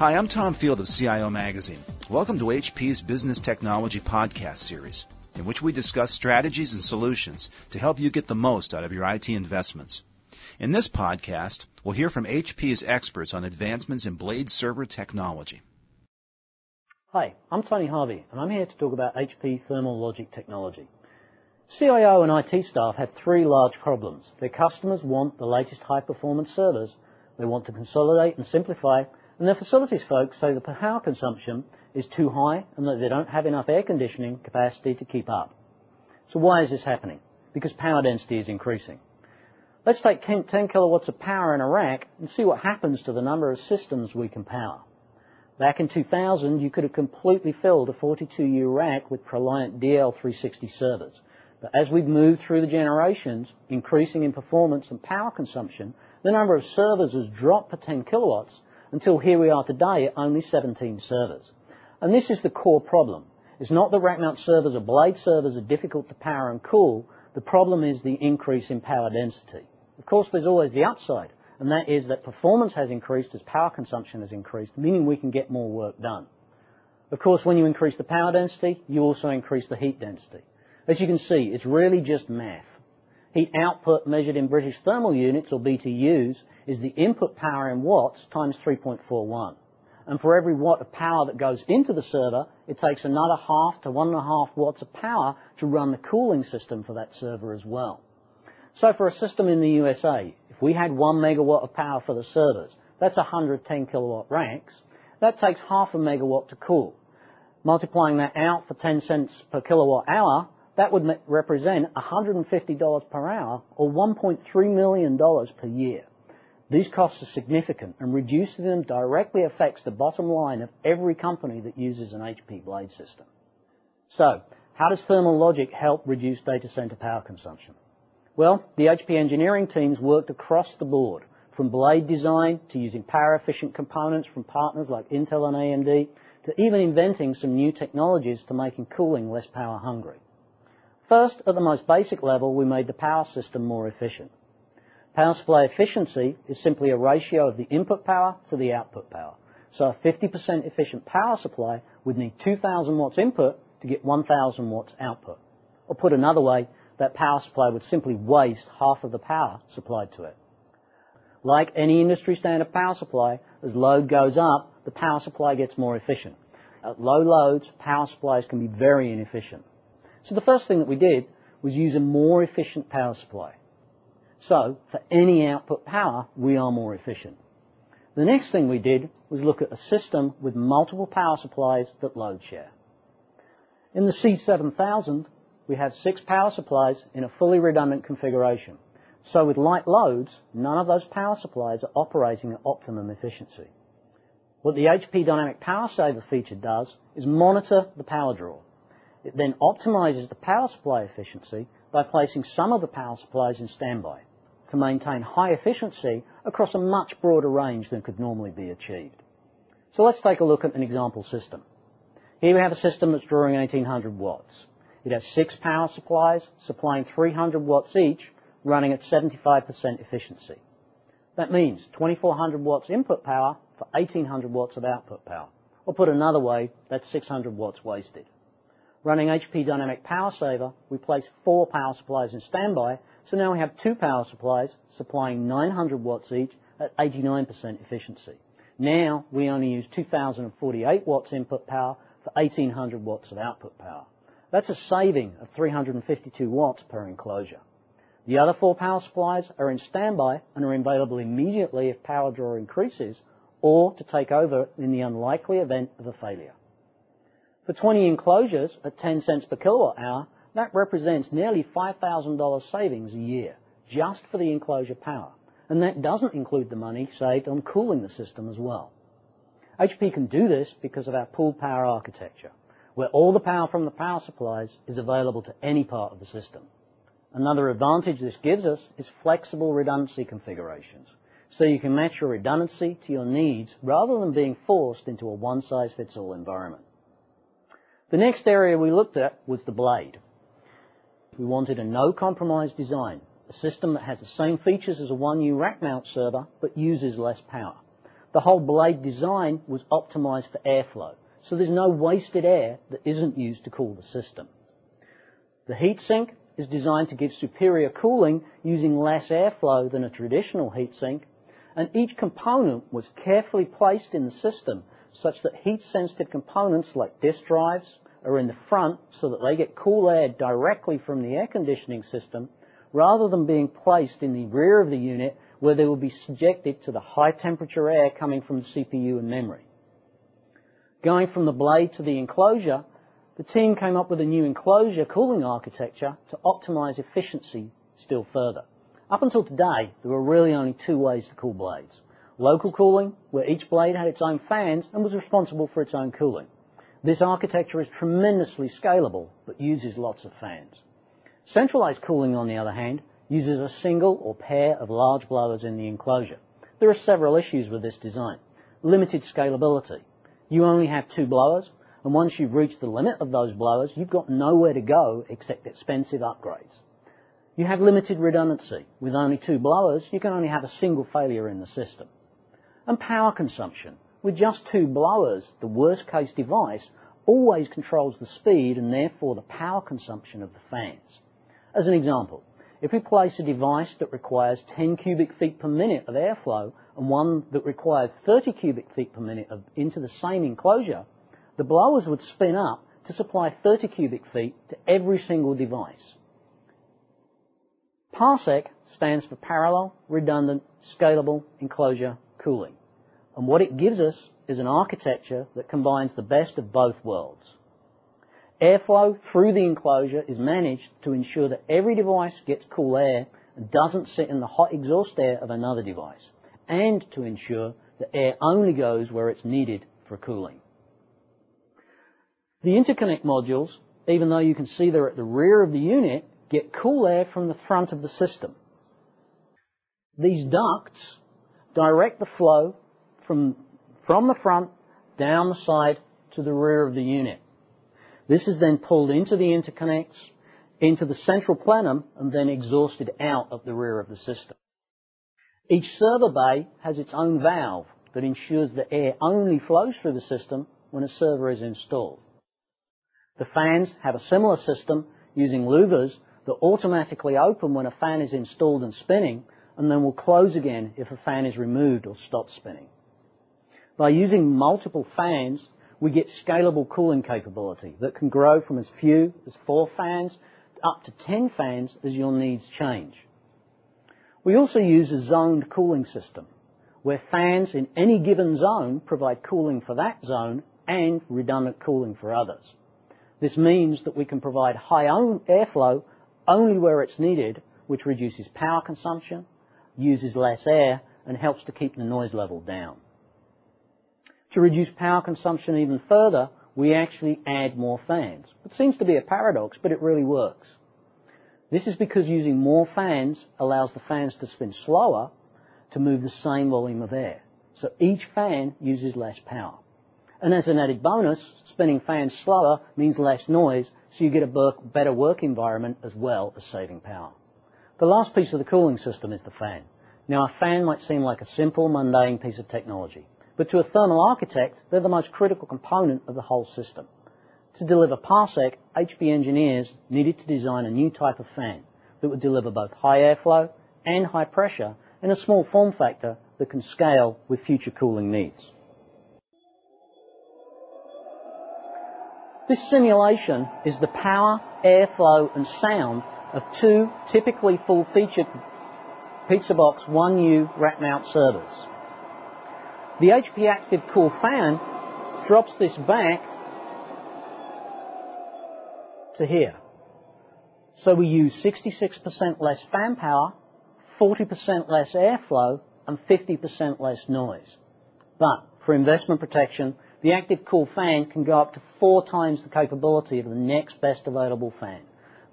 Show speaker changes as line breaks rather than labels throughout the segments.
Hi, I'm Tom Field of CIO Magazine. Welcome to HP's Business Technology Podcast series, in which we discuss strategies and solutions to help you get the most out of your IT investments. In this podcast, we'll hear from HP's experts on advancements in blade server technology.
Hi, I'm Tony Harvey, and I'm here to talk about HP Thermal Logic technology. CIO and IT staff have three large problems. Their customers want the latest high performance servers, they want to consolidate and simplify, and their facilities folks say the power consumption is too high and that they don't have enough air conditioning capacity to keep up. So why is this happening? Because power density is increasing. Let's take 10 10 kilowatts of power in a rack and see what happens to the number of systems we can power. Back in 2000, you could have completely filled a 42U rack with ProLiant DL360 servers. But as we've moved through the generations, increasing in performance and power consumption, the number of servers has dropped per 10 kilowatts until here we are today at only 17 servers. And this is the core problem. It's not that rack mount servers or blade servers are difficult to power and cool. The problem is the increase in power density. Of course, there's always the upside, and that is that performance has increased as power consumption has increased, meaning we can get more work done. Of course, when you increase the power density, you also increase the heat density. As you can see, it's really just math. Heat output measured in British thermal units, or BTUs, is the input power in watts times 3.41. And for every watt of power that goes into the server, it takes another half to one and a half watts of power to run the cooling system for that server as well. So for a system in the USA, if we had one megawatt of power for the servers, that's 110 kilowatt racks, that takes half a megawatt to cool. Multiplying that out for 10 cents per kilowatt hour, that would represent $150 per hour or $1.3 million per year. These costs are significant and reducing them directly affects the bottom line of every company that uses an HP BladeSystem. So, how does thermal logic help reduce data center power consumption? Well, the HP engineering teams worked across the board, from blade design to using power efficient components from partners like Intel and AMD, to even inventing some new technologies to making cooling less power hungry. First, at the most basic level, we made the power system more efficient. Power supply efficiency is simply a ratio of the input power to the output power. So a 50% efficient power supply would need 2000 watts input to get 1000 watts output. Or put another way, that power supply would simply waste half of the power supplied to it. Like any industry standard power supply, as load goes up, the power supply gets more efficient. At low loads, power supplies can be very inefficient. So the first thing that we did was use a more efficient power supply. So for any output power, we are more efficient. The next thing we did was look at a system with multiple power supplies that load share. In the C7000, we have six power supplies in a fully redundant configuration. So with light loads, none of those power supplies are operating at optimum efficiency. What the HP Dynamic Power Saver feature does is monitor the power draw. It then optimizes the power supply efficiency by placing some of the power supplies in standby to maintain high efficiency across a much broader range than could normally be achieved. So let's take a look at an example system. Here we have a system that's drawing 1800 watts. It has six power supplies supplying 300 watts each running at 75% efficiency. That means 2400 watts input power for 1800 watts of output power. Or put another way, that's 600 watts wasted. Running HP Dynamic Power Saver, we place four power supplies in standby, so now we have two power supplies supplying 900 watts each at 89% efficiency. Now we only use 2048 watts input power for 1800 watts of output power. That's a saving of 352 watts per enclosure. The other four power supplies are in standby and are available immediately if power draw increases or to take over in the unlikely event of a failure. For 20 enclosures at 10 cents per kilowatt hour, that represents nearly $5,000 savings a year just for the enclosure power. And that doesn't include the money saved on cooling the system as well. HP can do this because of our pooled power architecture, where all the power from the power supplies is available to any part of the system. Another advantage this gives us is flexible redundancy configurations. So you can match your redundancy to your needs rather than being forced into a one-size-fits-all environment. The next area we looked at was the blade. We wanted a no compromise design, a system that has the same features as a 1U rack mount server but uses less power. the whole blade design was optimized for airflow, so there's no wasted air that isn't used to cool the system. The heatsink is designed to give superior cooling using less airflow than a traditional heatsink, and each component was carefully placed in the system such that heat-sensitive components like disk drives are in the front so that they get cool air directly from the air conditioning system rather than being placed in the rear of the unit where they will be subjected to the high temperature air coming from the CPU and memory. Going from the blade to the enclosure, the team came up with a new enclosure cooling architecture to optimize efficiency still further. Up until today, there were really only two ways to cool blades. Local cooling, where each blade had its own fans and was responsible for its own cooling. This architecture is tremendously scalable, but uses lots of fans. Centralized cooling, on the other hand, uses a single or pair of large blowers in the enclosure. There are several issues with this design. Limited scalability. You only have two blowers, and once you've reached the limit of those blowers, you've got nowhere to go except expensive upgrades. You have limited redundancy. With only two blowers, you can only have a single failure in the system. And power consumption. With just two blowers, the worst case device always controls the speed and therefore the power consumption of the fans. As an example, if we place a device that requires 10 cubic feet per minute of airflow and one that requires 30 cubic feet per minute of, into the same enclosure, the blowers would spin up to supply 30 cubic feet to every single device. PARSEC stands for Parallel, Redundant, Scalable Enclosure Cooling. And what it gives us is an architecture that combines the best of both worlds. Airflow through the enclosure is managed to ensure that every device gets cool air and doesn't sit in the hot exhaust air of another device, and to ensure that air only goes where it's needed for cooling. The interconnect modules, even though you can see they're at the rear of the unit, get cool air from the front of the system. These ducts direct the flow from, from the front down the side to the rear of the unit. This is then pulled into the interconnects, into the central plenum, and then exhausted out at the rear of the system. Each server bay has its own valve that ensures that air only flows through the system when a server is installed. The fans have a similar system using louvers that automatically open when a fan is installed and spinning and then will close again if a fan is removed or stops spinning. By using multiple fans, we get scalable cooling capability that can grow from as few as four fans up to 10 fans as your needs change. We also use a zoned cooling system where fans in any given zone provide cooling for that zone and redundant cooling for others. This means that we can provide high airflow only where it's needed, which reduces power consumption, uses less air, and helps to keep the noise level down. To reduce power consumption even further, we actually add more fans. It seems to be a paradox, but it really works. This is because using more fans allows the fans to spin slower to move the same volume of air. So each fan uses less power. And as an added bonus, spinning fans slower means less noise, so you get a better work environment as well as saving power. The last piece of the cooling system is the fan. Now a fan might seem like a simple, mundane piece of technology. But to a thermal architect, they're the most critical component of the whole system. To deliver PARSEC, HP engineers needed to design a new type of fan that would deliver both high airflow and high pressure in a small form factor that can scale with future cooling needs. This simulation is the power, airflow and sound of two typically full-featured PizzaBox 1U rack mount servers. The HP Active Cool fan drops this back to here. So we use 66% less fan power, 40% less airflow, and 50% less noise. But for investment protection, the Active Cool fan can go up to four times the capability of the next best available fan,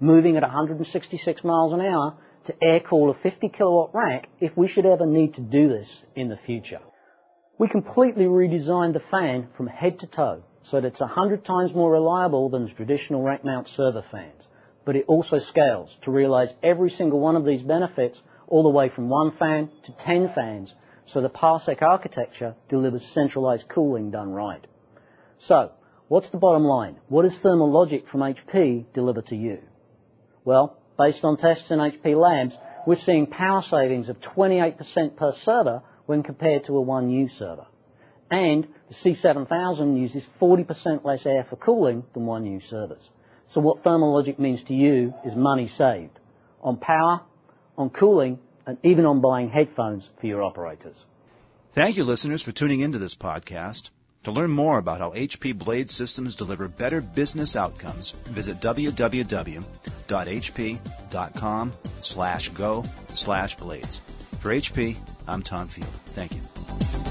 moving at 166 miles an hour to air cool a 50 kilowatt rack if we should ever need to do this in the future. We completely redesigned the fan from head to toe so that it's 100 times more reliable than traditional rack mount server fans. But it also scales to realize every single one of these benefits all the way from one fan to 10 fans so the Parsec architecture delivers centralized cooling done right. So, what's the bottom line? What does thermal logic from HP deliver to you? Well, based on tests in HP labs, we're seeing power savings of 28% per server when compared to a 1U server. And the C7000 uses 40% less air for cooling than 1U servers. So what thermal logic means to you is money saved on power, on cooling, and even on buying headphones for your operators.
Thank you, listeners, for tuning into this podcast. To learn more about how HP BladeSystems deliver better business outcomes, visit www.hp.com slash go slash blades. For HP, I'm Tom Field. Thank you.